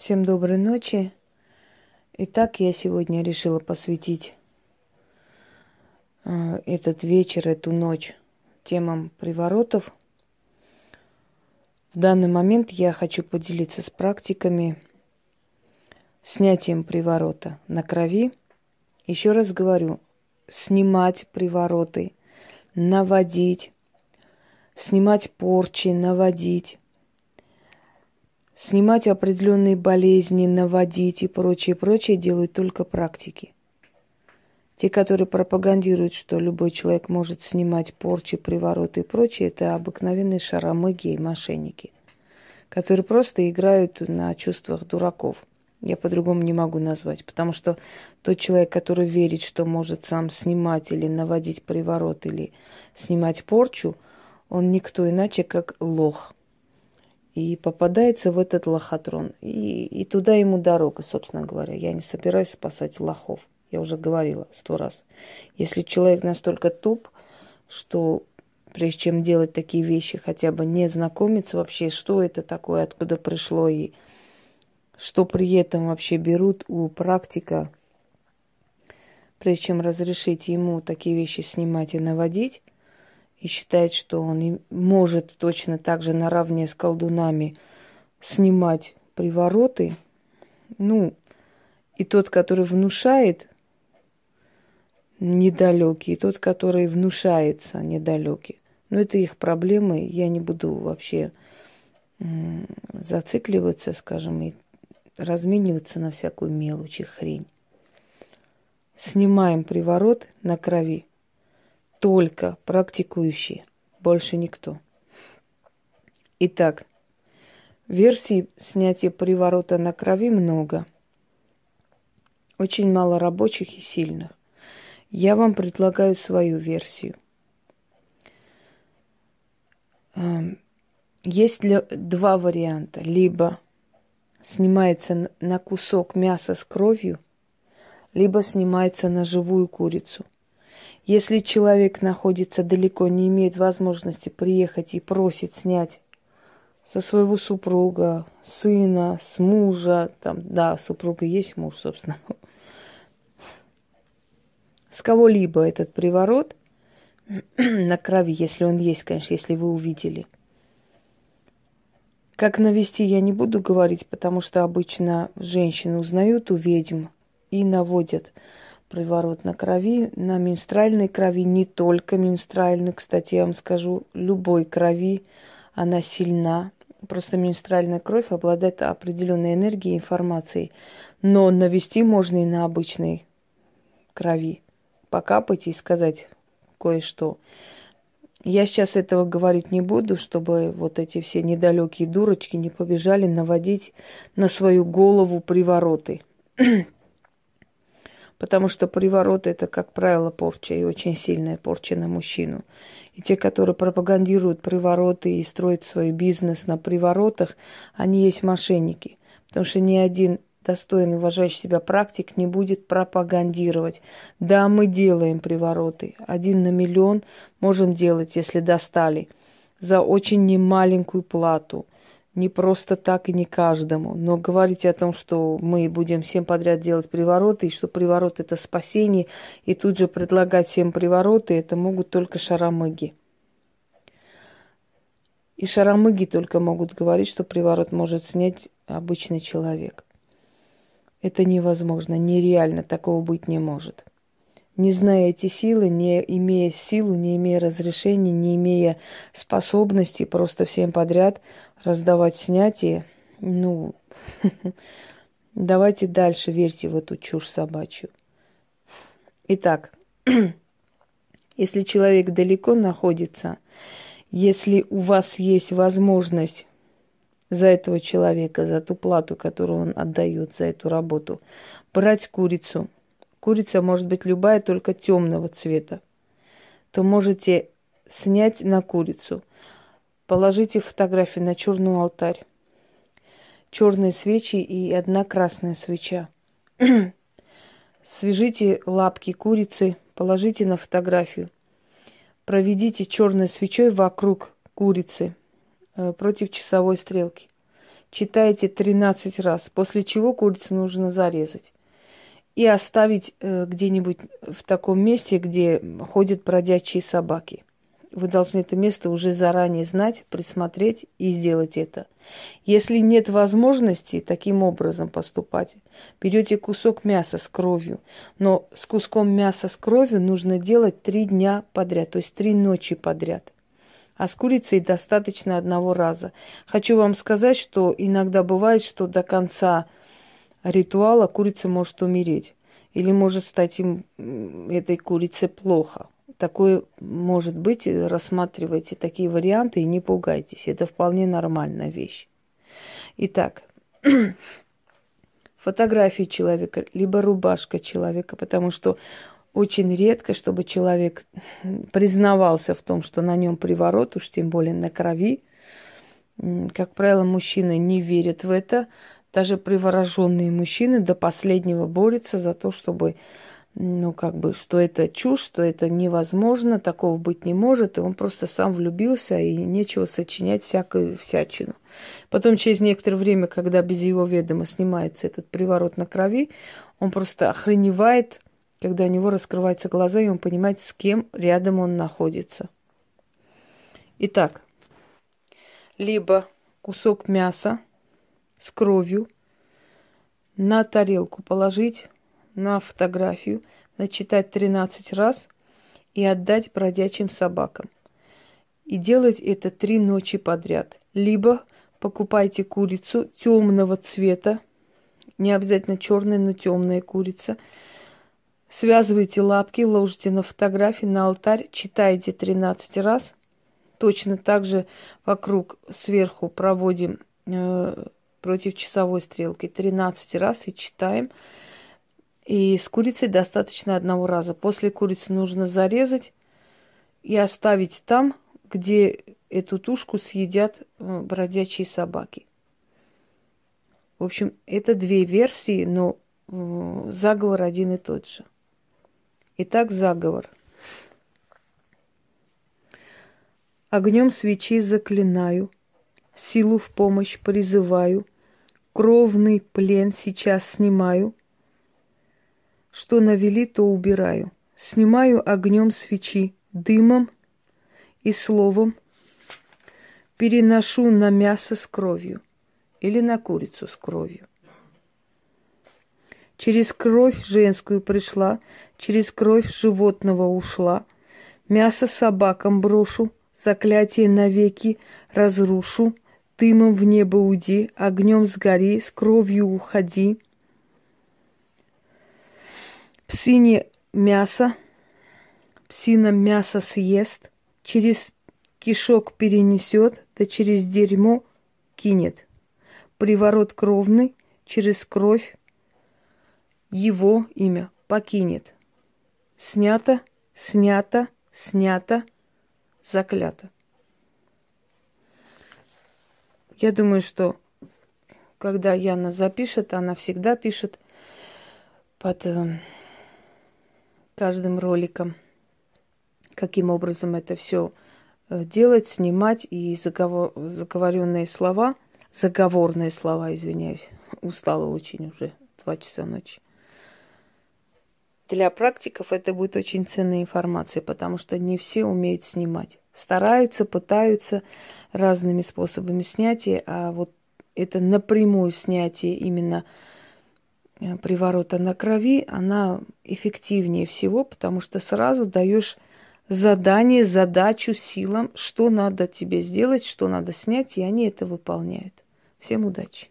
Всем доброй ночи. Итак, я сегодня решила посвятить э, этот вечер, эту ночь темам приворотов. В данный момент я хочу поделиться с практиками снятием приворота на крови. Еще раз говорю, снимать привороты, наводить, снимать порчи, наводить, Снимать определенные болезни, наводить и прочее, прочее делают только практики. Те, которые пропагандируют, что любой человек может снимать порчи, привороты и прочее, это обыкновенные шаромыги и мошенники, которые просто играют на чувствах дураков. Я по-другому не могу назвать, потому что тот человек, который верит, что может сам снимать или наводить приворот, или снимать порчу, он никто иначе, как лох – и попадается в этот лохотрон. И, и туда ему дорога, собственно говоря. Я не собираюсь спасать лохов. Я уже говорила сто раз. Если человек настолько туп, что прежде чем делать такие вещи, хотя бы не знакомиться вообще, что это такое, откуда пришло и что при этом вообще берут у практика, прежде чем разрешить ему такие вещи снимать и наводить, и считает, что он может точно так же наравне с колдунами снимать привороты, ну, и тот, который внушает, недалекий, и тот, который внушается, недалекий. Но это их проблемы, я не буду вообще зацикливаться, скажем, и размениваться на всякую мелочь и хрень. Снимаем приворот на крови – только практикующие, больше никто. Итак, версий снятия приворота на крови много. Очень мало рабочих и сильных. Я вам предлагаю свою версию. Эм, есть два варианта. Либо снимается на кусок мяса с кровью, либо снимается на живую курицу – если человек находится далеко, не имеет возможности приехать и просит снять со своего супруга, сына, с мужа, там, да, супруга есть муж, собственно, с кого-либо этот приворот на крови, если он есть, конечно, если вы увидели. Как навести я не буду говорить, потому что обычно женщины узнают у ведьм и наводят приворот на крови, на менструальной крови, не только менструальной, кстати, я вам скажу, любой крови, она сильна. Просто менструальная кровь обладает определенной энергией, информацией. Но навести можно и на обычной крови. Покапать и сказать кое-что. Я сейчас этого говорить не буду, чтобы вот эти все недалекие дурочки не побежали наводить на свою голову привороты. Потому что приворот это, как правило, порча и очень сильная порча на мужчину. И те, которые пропагандируют привороты и строят свой бизнес на приворотах, они есть мошенники. Потому что ни один достойный, уважающий себя практик не будет пропагандировать. Да, мы делаем привороты. Один на миллион можем делать, если достали. За очень немаленькую плату – не просто так и не каждому. Но говорить о том, что мы будем всем подряд делать привороты, и что приворот это спасение, и тут же предлагать всем привороты, это могут только шаромыги. И шаромыги только могут говорить, что приворот может снять обычный человек. Это невозможно, нереально, такого быть не может. Не зная эти силы, не имея силу, не имея разрешения, не имея способностей, просто всем подряд раздавать снятие, ну, давайте дальше верьте в эту чушь собачью. Итак, если человек далеко находится, если у вас есть возможность за этого человека, за ту плату, которую он отдает за эту работу, брать курицу. Курица может быть любая, только темного цвета. То можете снять на курицу, Положите фотографии на черный алтарь. Черные свечи и одна красная свеча. Свяжите лапки курицы, положите на фотографию. Проведите черной свечой вокруг курицы э, против часовой стрелки. читаете 13 раз, после чего курицу нужно зарезать и оставить э, где-нибудь в таком месте, где ходят бродячие собаки. Вы должны это место уже заранее знать, присмотреть и сделать это. Если нет возможности таким образом поступать, берете кусок мяса с кровью, но с куском мяса с кровью нужно делать три дня подряд, то есть три ночи подряд. А с курицей достаточно одного раза. Хочу вам сказать, что иногда бывает, что до конца ритуала курица может умереть. Или может стать им этой курице плохо. Такое может быть, рассматривайте такие варианты и не пугайтесь. Это вполне нормальная вещь. Итак, фотографии человека, либо рубашка человека, потому что очень редко, чтобы человек признавался в том, что на нем приворот, уж тем более на крови. Как правило, мужчины не верят в это. Даже привороженные мужчины до последнего борются за то, чтобы ну, как бы, что это чушь, что это невозможно, такого быть не может, и он просто сам влюбился, и нечего сочинять всякую всячину. Потом, через некоторое время, когда без его ведома снимается этот приворот на крови, он просто охреневает, когда у него раскрываются глаза, и он понимает, с кем рядом он находится. Итак, либо кусок мяса с кровью на тарелку положить, на фотографию, начитать 13 раз и отдать бродячим собакам. И делать это три ночи подряд. Либо покупайте курицу темного цвета, не обязательно черная, но темная курица. Связывайте лапки, ложите на фотографии, на алтарь, читайте 13 раз. Точно так же вокруг сверху проводим э, против часовой стрелки 13 раз и читаем. И с курицей достаточно одного раза. После курицы нужно зарезать и оставить там, где эту тушку съедят э, бродячие собаки. В общем, это две версии, но э, заговор один и тот же. Итак, заговор. Огнем свечи заклинаю, силу в помощь призываю, кровный плен сейчас снимаю – что навели, то убираю. Снимаю огнем свечи, дымом и словом. Переношу на мясо с кровью или на курицу с кровью. Через кровь женскую пришла, через кровь животного ушла. Мясо собакам брошу, заклятие навеки разрушу. Дымом в небо уйди, огнем сгори, с кровью уходи. Псине мясо, псина мясо съест, через кишок перенесет, да через дерьмо кинет. Приворот кровный через кровь его имя покинет. Снято, снято, снято, заклято. Я думаю, что когда Яна запишет, она всегда пишет под э, каждым роликом, каким образом это все э, делать, снимать и заговор, заговоренные слова, заговорные слова, извиняюсь, устала очень уже, два часа ночи. Для практиков это будет очень ценная информация, потому что не все умеют снимать. Стараются, пытаются разными способами снятия, а вот это напрямую снятие именно Э, приворота на крови, она эффективнее всего, потому что сразу даешь задание, задачу силам, что надо тебе сделать, что надо снять, и они это выполняют. Всем удачи!